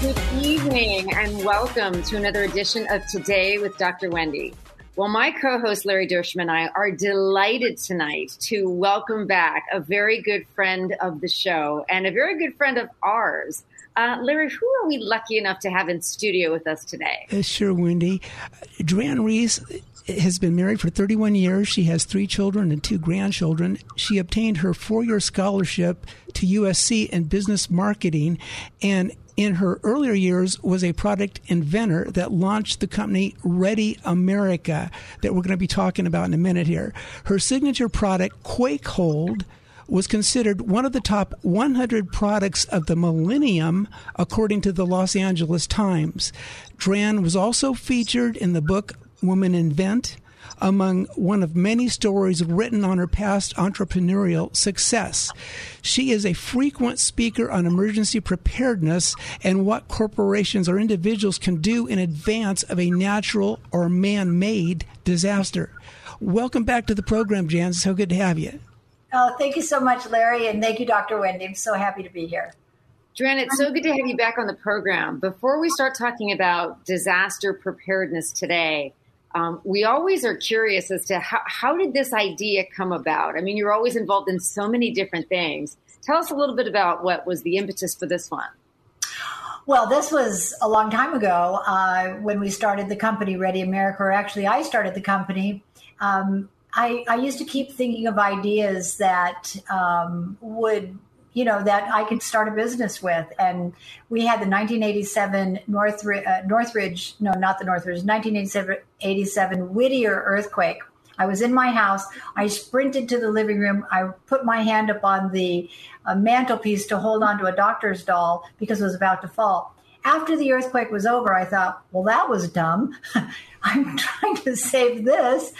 Good evening and welcome to another edition of Today with Dr. Wendy. Well, my co host Larry Dershman and I are delighted tonight to welcome back a very good friend of the show and a very good friend of ours. Uh, Larry, who are we lucky enough to have in studio with us today? Uh, sure, Wendy. Joanne Reese has been married for 31 years. She has three children and two grandchildren. She obtained her four year scholarship to USC in business marketing and in her earlier years was a product inventor that launched the company Ready America that we're going to be talking about in a minute here. Her signature product, QuakeHold, was considered one of the top 100 products of the millennium, according to the Los Angeles Times. Dran was also featured in the book Woman Invent, among one of many stories written on her past entrepreneurial success. She is a frequent speaker on emergency preparedness and what corporations or individuals can do in advance of a natural or man made disaster. Welcome back to the program, Dran. So good to have you. Oh, thank you so much, Larry, and thank you, Dr. Wendy. I'm so happy to be here. Dran, it's so good to have you back on the program. Before we start talking about disaster preparedness today, um, we always are curious as to how, how did this idea come about? I mean, you're always involved in so many different things. Tell us a little bit about what was the impetus for this one. Well, this was a long time ago uh, when we started the company Ready America, or actually, I started the company. Um, I, I, used to keep thinking of ideas that um, would you know that I could start a business with. And we had the 1987 North uh, Northridge, no, not the Northridge, 1987 Whittier earthquake. I was in my house. I sprinted to the living room. I put my hand up on the uh, mantelpiece to hold onto a doctor's doll because it was about to fall. After the earthquake was over, I thought, well, that was dumb. I'm trying to save this.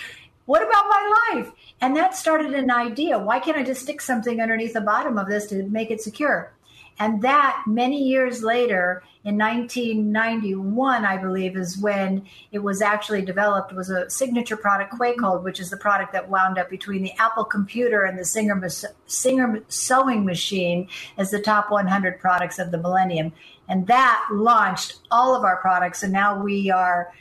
What about my life? And that started an idea. Why can't I just stick something underneath the bottom of this to make it secure? And that many years later, in 1991, I believe, is when it was actually developed. Was a signature product, QuakeHold, which is the product that wound up between the Apple computer and the Singer Singer sewing machine as the top 100 products of the millennium. And that launched all of our products. And now we are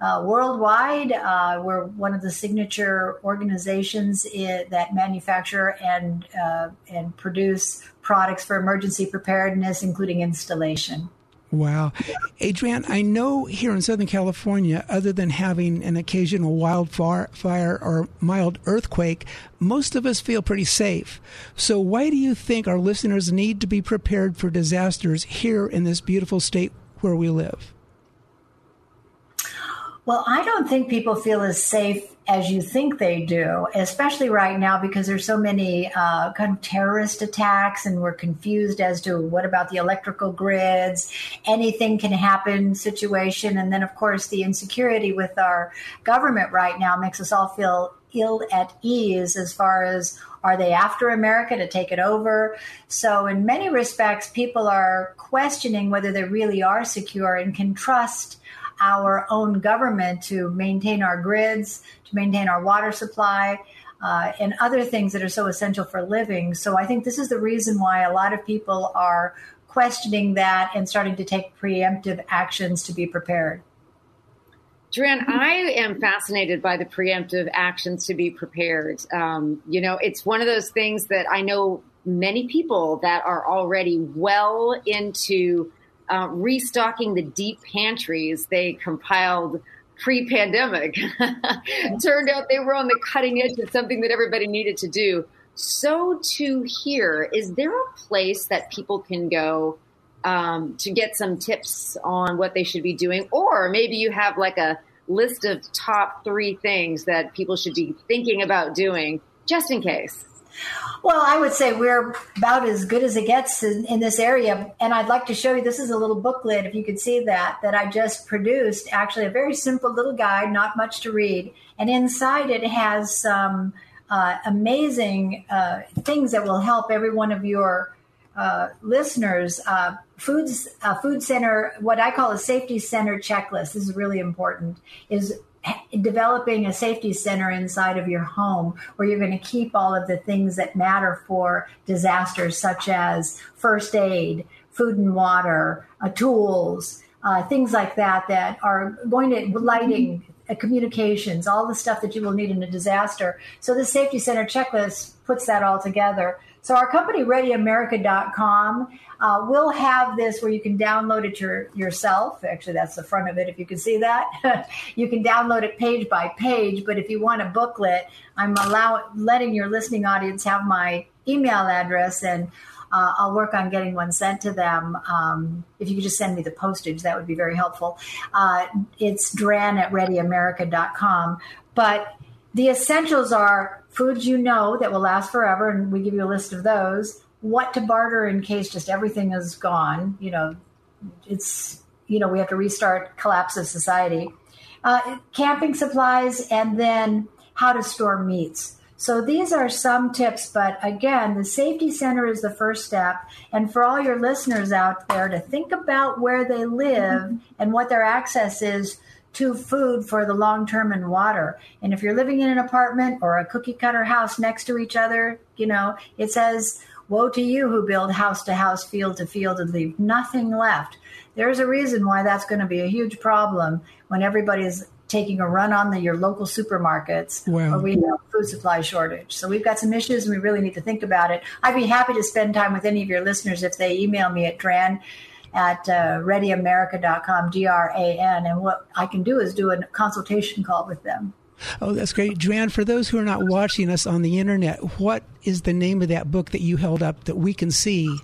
uh, worldwide. Uh, we're one of the signature organizations that manufacture and uh, and produce products for emergency preparedness, including installation. Wow. Adrian, I know here in Southern California, other than having an occasional wildfire fire or mild earthquake, most of us feel pretty safe. So, why do you think our listeners need to be prepared for disasters here in this beautiful state where we live? Well, I don't think people feel as safe as you think they do, especially right now because there's so many uh, kind of terrorist attacks, and we're confused as to what about the electrical grids. Anything can happen situation, and then of course the insecurity with our government right now makes us all feel ill at ease as far as are they after America to take it over? So, in many respects, people are questioning whether they really are secure and can trust our own government to maintain our grids, to maintain our water supply, uh, and other things that are so essential for living. So I think this is the reason why a lot of people are questioning that and starting to take preemptive actions to be prepared. Dran, I am fascinated by the preemptive actions to be prepared. Um, you know, it's one of those things that I know many people that are already well into uh, restocking the deep pantries they compiled pre pandemic. Turned out they were on the cutting edge of something that everybody needed to do. So, to here, is there a place that people can go um, to get some tips on what they should be doing? Or maybe you have like a list of top three things that people should be thinking about doing just in case. Well, I would say we're about as good as it gets in, in, this area. And I'd like to show you this is a little booklet, if you could see that, that I just produced. Actually, a very simple little guide, not much to read. And inside it has some uh, amazing uh, things that will help every one of your uh, listeners. Uh, foods, food center, what I call a safety center checklist. This is really important. Is developing a safety center inside of your home where you're going to keep all of the things that matter for disasters, such as first aid, food and water, uh, tools, uh, things like that, that are going to lighting. Uh, communications, all the stuff that you will need in a disaster. So the Safety Center checklist puts that all together. So our company, ReadyAmerica.com, uh, will have this where you can download it your, yourself. Actually, that's the front of it. If you can see that, you can download it page by page. But if you want a booklet, I'm allowing letting your listening audience have my email address and. Uh, I'll work on getting one sent to them. Um, if you could just send me the postage, that would be very helpful. Uh, it's dran at readyamerica.com. But the essentials are foods you know that will last forever, and we give you a list of those. What to barter in case just everything is gone. You know, it's you know we have to restart collapse of society. Uh, camping supplies, and then how to store meats. So these are some tips, but again, the safety center is the first step. And for all your listeners out there to think about where they live and what their access is to food for the long term and water. And if you're living in an apartment or a cookie cutter house next to each other, you know, it says, Woe to you who build house to house, field to field, and leave nothing left. There's a reason why that's going to be a huge problem when everybody's taking a run on the, your local supermarkets wow. or we have food supply shortage. So we've got some issues and we really need to think about it. I'd be happy to spend time with any of your listeners if they email me at dran at uh, readyamerica.com, G R A N. And what I can do is do a consultation call with them. Oh, that's great. Dran, for those who are not watching us on the internet, what is the name of that book that you held up that we can see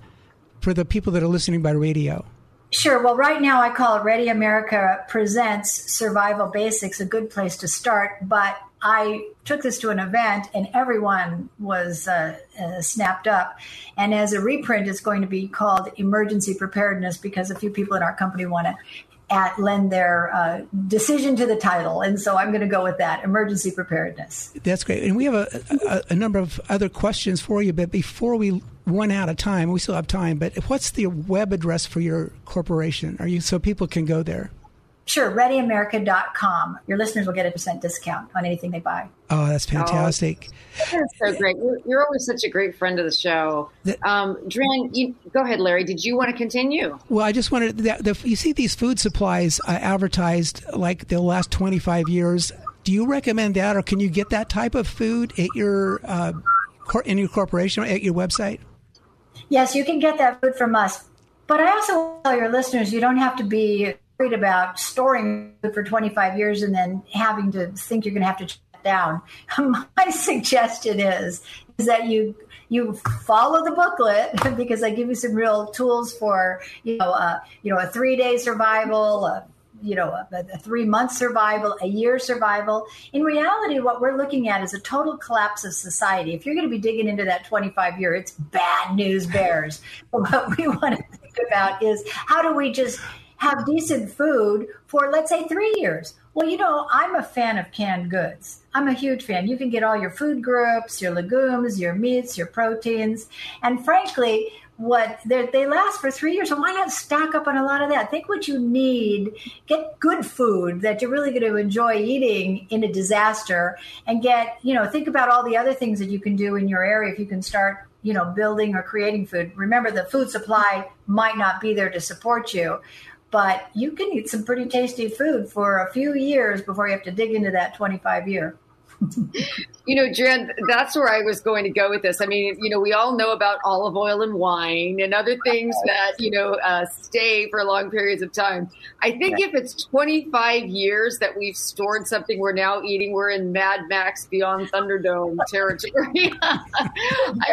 for the people that are listening by radio? Sure. Well, right now I call it Ready America Presents Survival Basics, a good place to start. But I took this to an event and everyone was uh, uh, snapped up. And as a reprint, it's going to be called Emergency Preparedness because a few people in our company want to at lend their uh, decision to the title, and so I'm going to go with that emergency preparedness. That's great, and we have a, a, a, number of other questions for you. But before we run out of time, we still have time. But what's the web address for your corporation? Are you so people can go there? Sure, readyamerica.com. Your listeners will get a percent discount on anything they buy. Oh, that's fantastic. Oh, that's so great. You're, you're, always such a great friend of the show. Um, Dran, you, go ahead, Larry. Did you want to continue? Well, I just wanted, the, the, you see these food supplies uh, advertised like the last 25 years. Do you recommend that, or can you get that type of food at your, uh, in your corporation, at your website? Yes, you can get that food from us. But I also tell your listeners you don't have to be worried about storing for 25 years and then having to think you're going to have to shut down. My suggestion is is that you you follow the booklet because I give you some real tools for you know uh, you know a three day survival. A, you know, a, a three month survival, a year survival. In reality, what we're looking at is a total collapse of society. If you're going to be digging into that 25 year, it's bad news bears. what we want to think about is how do we just have decent food for, let's say, three years. Well, you know, I'm a fan of canned goods. I'm a huge fan. You can get all your food groups, your legumes, your meats, your proteins. And frankly, what they last for three years. So why not stack up on a lot of that? Think what you need. Get good food that you're really going to enjoy eating in a disaster, and get you know think about all the other things that you can do in your area if you can start you know building or creating food. Remember, the food supply might not be there to support you, but you can eat some pretty tasty food for a few years before you have to dig into that 25 year. you know, Jen, that's where I was going to go with this. I mean, you know, we all know about olive oil and wine and other things that, you know, uh, stay for long periods of time. I think if it's 25 years that we've stored something we're now eating, we're in Mad Max Beyond Thunderdome territory. I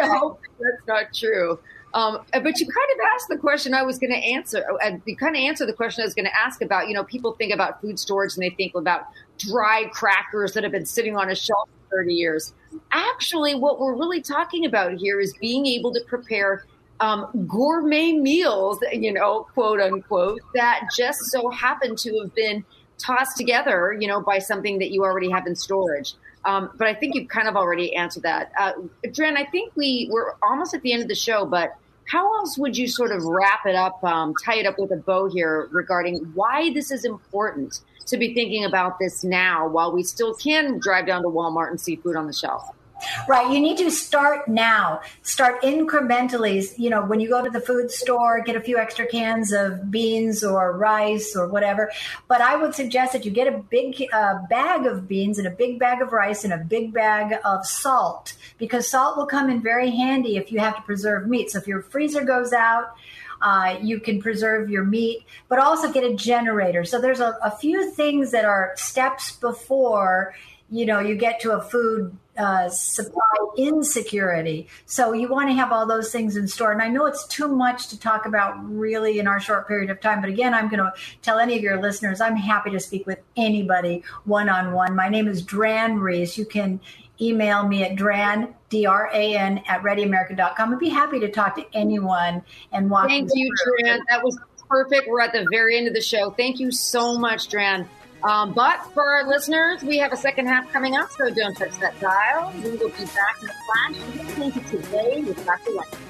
hope that's not true. Um, but you kind of asked the question I was going to answer. Uh, you kind of answered the question I was going to ask about. You know, people think about food storage and they think about dry crackers that have been sitting on a shelf for 30 years. Actually, what we're really talking about here is being able to prepare um, gourmet meals, you know, quote unquote, that just so happen to have been tossed together, you know, by something that you already have in storage. Um, but I think you've kind of already answered that. Uh, Dran, I think we, we're almost at the end of the show, but how else would you sort of wrap it up, um, tie it up with a bow here regarding why this is important to be thinking about this now while we still can drive down to Walmart and see food on the shelf? Right. You need to start now. Start incrementally. You know, when you go to the food store, get a few extra cans of beans or rice or whatever. But I would suggest that you get a big uh, bag of beans and a big bag of rice and a big bag of salt because salt will come in very handy if you have to preserve meat. So if your freezer goes out, uh, you can preserve your meat, but also get a generator. So there's a, a few things that are steps before you know you get to a food uh, supply insecurity. So you want to have all those things in store. And I know it's too much to talk about really in our short period of time. But again, I'm going to tell any of your listeners I'm happy to speak with anybody one on one. My name is Dran Reese. You can email me at dran d-r-a-n at readyamerica.com i'd be happy to talk to anyone and walk thank you dran that was perfect we're at the very end of the show thank you so much dran um, but for our listeners, we have a second half coming up, so don't touch that dial. We will be back in a flash. Listening to today with Dr. Wendy.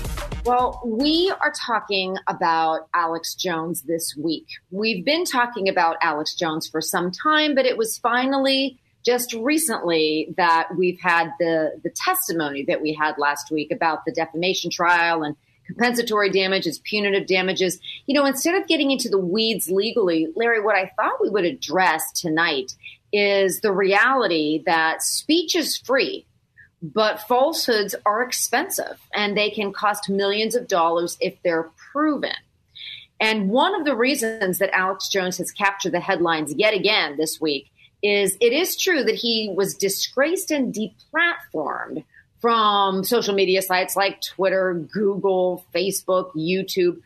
Well, we are talking about Alex Jones this week. We've been talking about Alex Jones for some time, but it was finally just recently that we've had the, the testimony that we had last week about the defamation trial and compensatory damages, punitive damages. You know, instead of getting into the weeds legally, Larry, what I thought we would address tonight is the reality that speech is free but falsehoods are expensive and they can cost millions of dollars if they're proven. And one of the reasons that Alex Jones has captured the headlines yet again this week is it is true that he was disgraced and deplatformed from social media sites like Twitter, Google, Facebook, YouTube,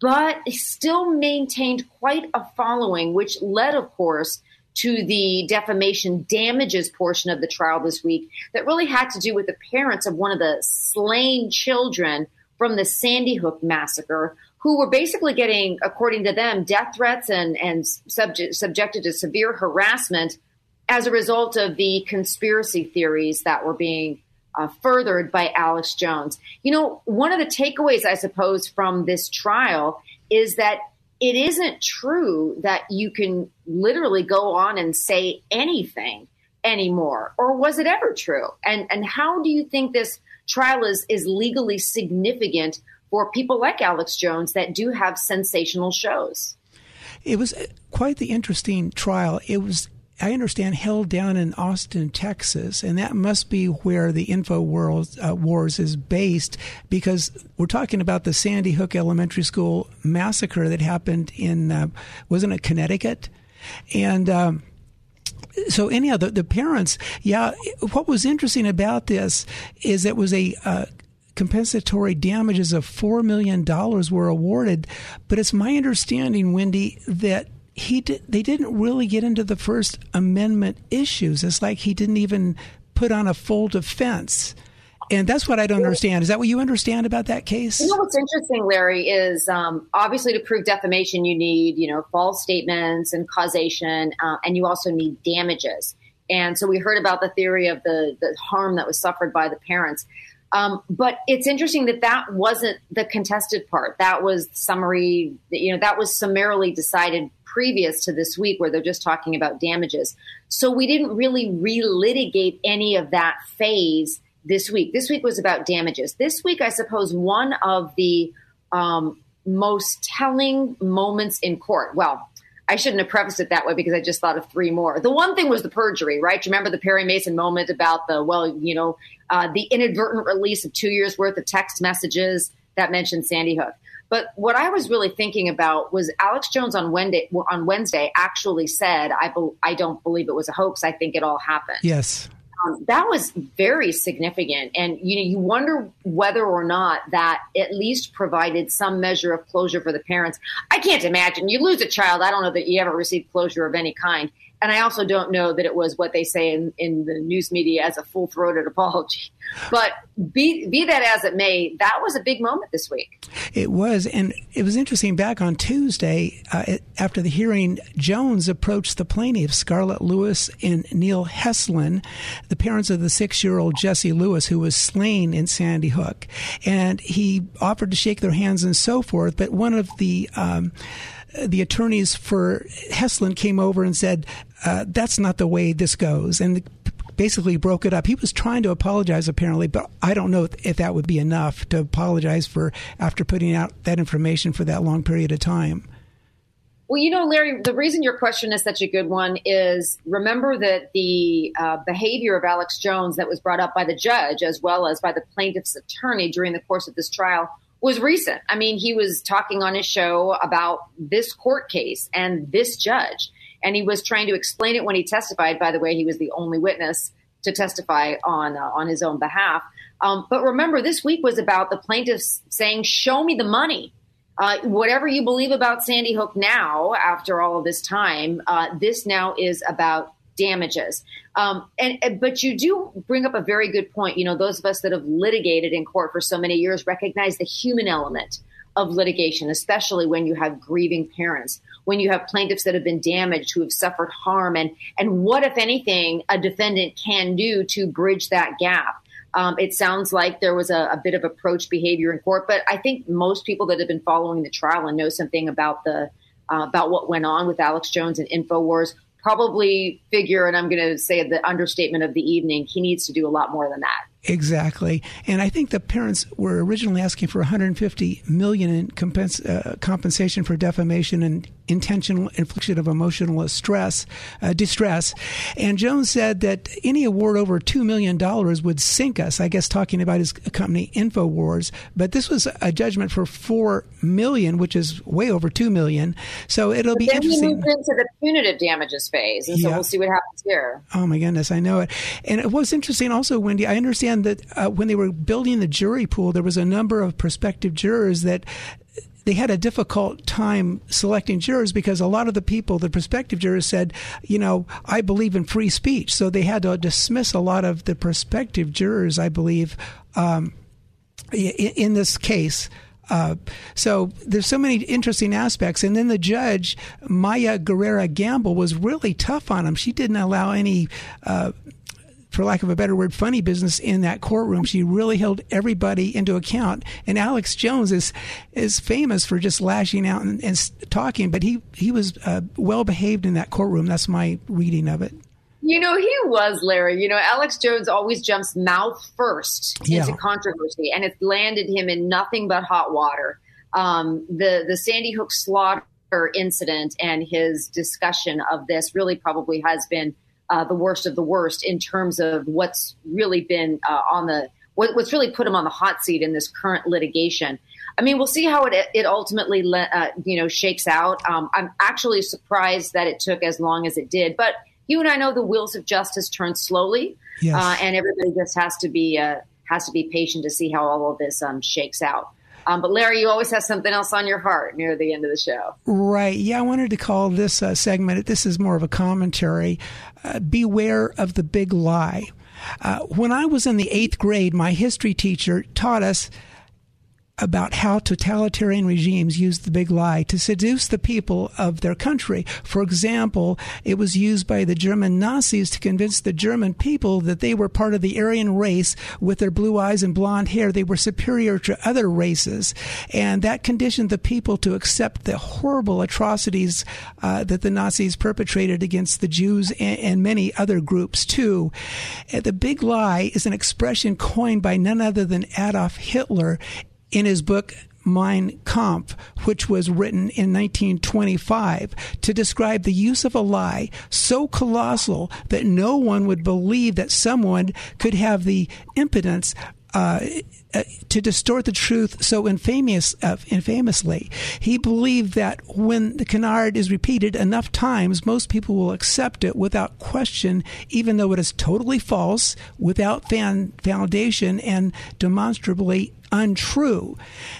but still maintained quite a following, which led, of course, to the defamation damages portion of the trial this week that really had to do with the parents of one of the slain children from the Sandy Hook massacre who were basically getting, according to them, death threats and, and subject, subjected to severe harassment as a result of the conspiracy theories that were being uh, furthered by Alex Jones. You know, one of the takeaways, I suppose, from this trial is that it isn't true that you can literally go on and say anything anymore or was it ever true? And and how do you think this trial is is legally significant for people like Alex Jones that do have sensational shows? It was quite the interesting trial. It was I understand, held down in Austin, Texas, and that must be where the Info Wars, uh, Wars is based, because we're talking about the Sandy Hook Elementary School massacre that happened in, uh, wasn't it Connecticut? And um, so, anyhow, the, the parents, yeah. What was interesting about this is it was a uh, compensatory damages of $4 million were awarded. But it's my understanding, Wendy, that he did, they didn't really get into the First Amendment issues. It's like he didn't even put on a full defense. And that's what I don't understand. Is that what you understand about that case? You know what's interesting, Larry, is um, obviously to prove defamation, you need you know false statements and causation, uh, and you also need damages. And so we heard about the theory of the the harm that was suffered by the parents. Um, but it's interesting that that wasn't the contested part. That was summary. You know, that was summarily decided previous to this week, where they're just talking about damages. So we didn't really relitigate any of that phase this week. This week was about damages. This week, I suppose, one of the um, most telling moments in court. Well, I shouldn't have prefaced it that way because I just thought of three more. The one thing was the perjury, right? You remember the Perry Mason moment about the, well, you know, uh, the inadvertent release of two years worth of text messages that mentioned Sandy Hook. But what I was really thinking about was Alex Jones on Wednesday, on Wednesday actually said, I, be, I don't believe it was a hoax. I think it all happened. Yes um, that was very significant. And you know, you wonder whether or not that at least provided some measure of closure for the parents. I can't imagine you lose a child. I don't know that you ever received closure of any kind. And I also don't know that it was what they say in, in the news media as a full throated apology. But be, be that as it may, that was a big moment this week. It was. And it was interesting. Back on Tuesday, uh, after the hearing, Jones approached the plaintiffs, Scarlett Lewis and Neil Heslin, the parents of the six year old Jesse Lewis, who was slain in Sandy Hook. And he offered to shake their hands and so forth. But one of the um, the attorneys for Heslin came over and said, uh, that's not the way this goes. And basically broke it up. He was trying to apologize apparently, but I don't know if that would be enough to apologize for after putting out that information for that long period of time. Well, you know, Larry, the reason your question is such a good one is remember that the uh, behavior of Alex Jones that was brought up by the judge as well as by the plaintiff's attorney during the course of this trial was recent. I mean, he was talking on his show about this court case and this judge and he was trying to explain it when he testified. By the way, he was the only witness to testify on uh, on his own behalf. Um, but remember, this week was about the plaintiffs saying, "Show me the money." Uh, whatever you believe about Sandy Hook now, after all of this time, uh, this now is about damages. Um, and, and, but you do bring up a very good point. You know, those of us that have litigated in court for so many years recognize the human element of litigation, especially when you have grieving parents, when you have plaintiffs that have been damaged, who have suffered harm, and and what, if anything, a defendant can do to bridge that gap. Um, it sounds like there was a, a, bit of approach behavior in court, but I think most people that have been following the trial and know something about the uh, about what went on with Alex Jones and Infowars probably figure, and I'm going to say the understatement of the evening, he needs to do a lot more than that. Exactly, and I think the parents were originally asking for 150 million in compens- uh, compensation for defamation and intentional infliction of emotional stress, uh, distress. And Jones said that any award over two million dollars would sink us. I guess talking about his company Infowars, but this was a judgment for four million, which is way over two million. So it'll but be then interesting. Then we into the punitive damages phase, and so yeah. we'll see what happens here. Oh my goodness, I know it. And it was interesting also, Wendy. I understand that uh, when they were building the jury pool, there was a number of prospective jurors that they had a difficult time selecting jurors because a lot of the people, the prospective jurors, said, you know, I believe in free speech. So they had to dismiss a lot of the prospective jurors, I believe, um, in, in, this case. Uh, so there's so many interesting aspects. And then the judge, Maya Guerra Gamble, was really tough on him. She didn't allow any uh, for lack of a better word, funny business in that courtroom. She really held everybody into account. And Alex Jones is is famous for just lashing out and, and talking, but he he was uh, well behaved in that courtroom. That's my reading of it. You know, he was Larry. You know, Alex Jones always jumps mouth first yeah. into controversy, and it's landed him in nothing but hot water. Um, the the Sandy Hook slaughter incident and his discussion of this really probably has been uh, the worst of the worst in terms of what's really been uh, on the what, what's really put him on the hot seat in this current litigation. I mean, we'll see how it it ultimately uh, you know shakes out. Um, I'm actually surprised that it took as long as it did, but you and I know the wheels of justice turn slowly, yes. Uh, and everybody just has to be uh, has to be patient to see how all of this um, shakes out. Um, but Larry, you always have something else on your heart near the end of the show. Right. Yeah, I wanted to call this uh, segment, this is more of a commentary, uh, Beware of the Big Lie. Uh, when I was in the eighth grade, my history teacher taught us about how totalitarian regimes use the big lie to seduce the people of their country. For example, it was used by the German Nazis to convince the German people that they were part of the Aryan race with their blue eyes and blonde hair. They were superior to other races. And that conditioned the people to accept the horrible atrocities uh, that the Nazis perpetrated against the Jews and, and many other groups too. The big lie is an expression coined by none other than Adolf Hitler in his book Mein Kampf, which was written in 1925 to describe the use of a lie so colossal that no one would believe that someone could have the impotence uh, to distort the truth so infamous, uh, infamously. He believed that when the canard is repeated enough times, most people will accept it without question, even though it is totally false, without fan- foundation, and demonstrably untrue.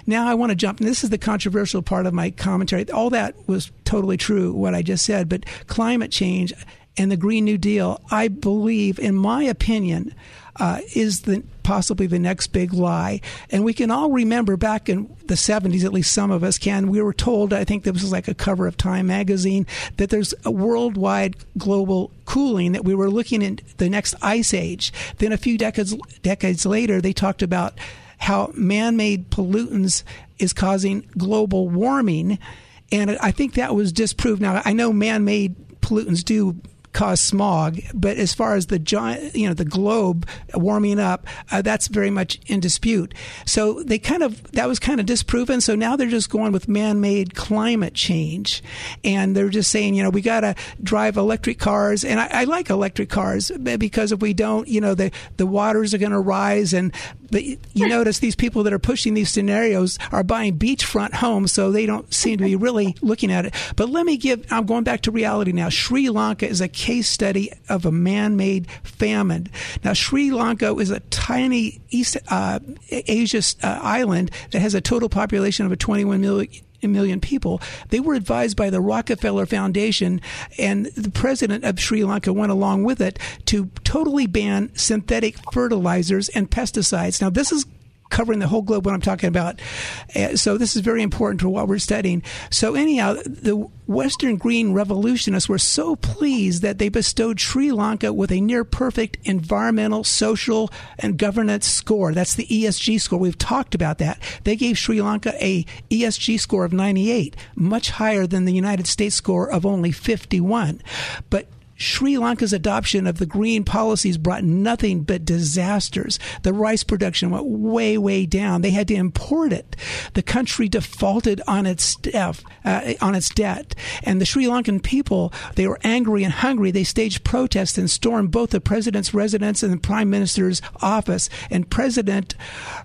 Now I want to jump, and this is the controversial part of my commentary. All that was totally true, what I just said, but climate change and the Green New Deal, I believe, in my opinion, uh, is the possibly the next big lie. And we can all remember back in the 70s, at least some of us can, we were told, I think this was like a cover of Time magazine, that there's a worldwide global cooling, that we were looking at the next ice age. Then a few decades, decades later, they talked about how man made pollutants is causing global warming. And I think that was disproved. Now, I know man made pollutants do cause smog. But as far as the giant, you know, the globe warming up, uh, that's very much in dispute. So they kind of that was kind of disproven. So now they're just going with man-made climate change, and they're just saying, you know, we got to drive electric cars. And I, I, like electric cars because if we don't, you know, the the waters are going to rise. And but you notice these people that are pushing these scenarios are buying beachfront homes, so they don't seem to be really looking at it. But let me give. I'm going back to reality now. Sri Lanka is a case study of a man made famine. Now, Sri Lanka is a tiny East uh, Asia uh, island that has a total population of a 21 million million people. They were advised by the Rockefeller Foundation, and the president of Sri Lanka went along with it to totally ban synthetic fertilizers and pesticides. Now, this is covering the whole globe what I'm talking about. So this is very important for what we're studying. So anyhow, the Western Green revolutionists were so pleased that they bestowed Sri Lanka with a near perfect environmental, social, and governance score. That's the ESG score. We've talked about that. They gave Sri Lanka a ESG score of 98, much higher than the United States score of only 51. But Sri Lanka's adoption of the green policies brought nothing but disasters. The rice production went way, way down. They had to import it. The country defaulted on its debt, uh, on its debt, and the Sri Lankan people they were angry and hungry. They staged protests and stormed both the president's residence and the prime minister's office. And President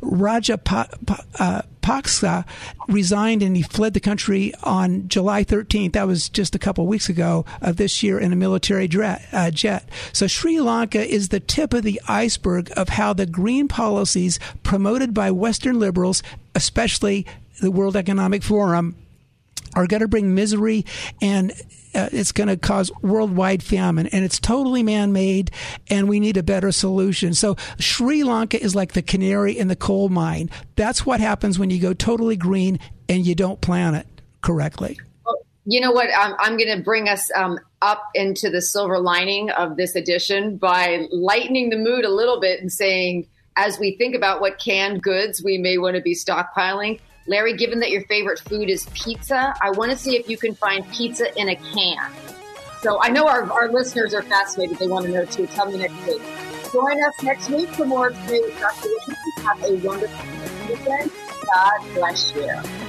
Rajapaksa uh, Paksa resigned and he fled the country on July 13th. That was just a couple weeks ago of this year in a military uh, jet. So Sri Lanka is the tip of the iceberg of how the green policies promoted by Western liberals, especially the World Economic Forum, are going to bring misery and uh, it's going to cause worldwide famine. And it's totally man-made and we need a better solution. So sri lanka is like the canary in the coal mine. That's what happens when you go totally green and you don't plan it correctly. You know what? Um, i'm going to bring us um, up into the silver lining of this edition by lightening the mood a little bit and saying as we think about what canned goods we may want to be stockpiling Larry, given that your favorite food is pizza, I want to see if you can find pizza in a can. So I know our, our listeners are fascinated. They want to know too. Tell me next week. Join us next week for more Today with Dr. Have a wonderful weekend. God bless you.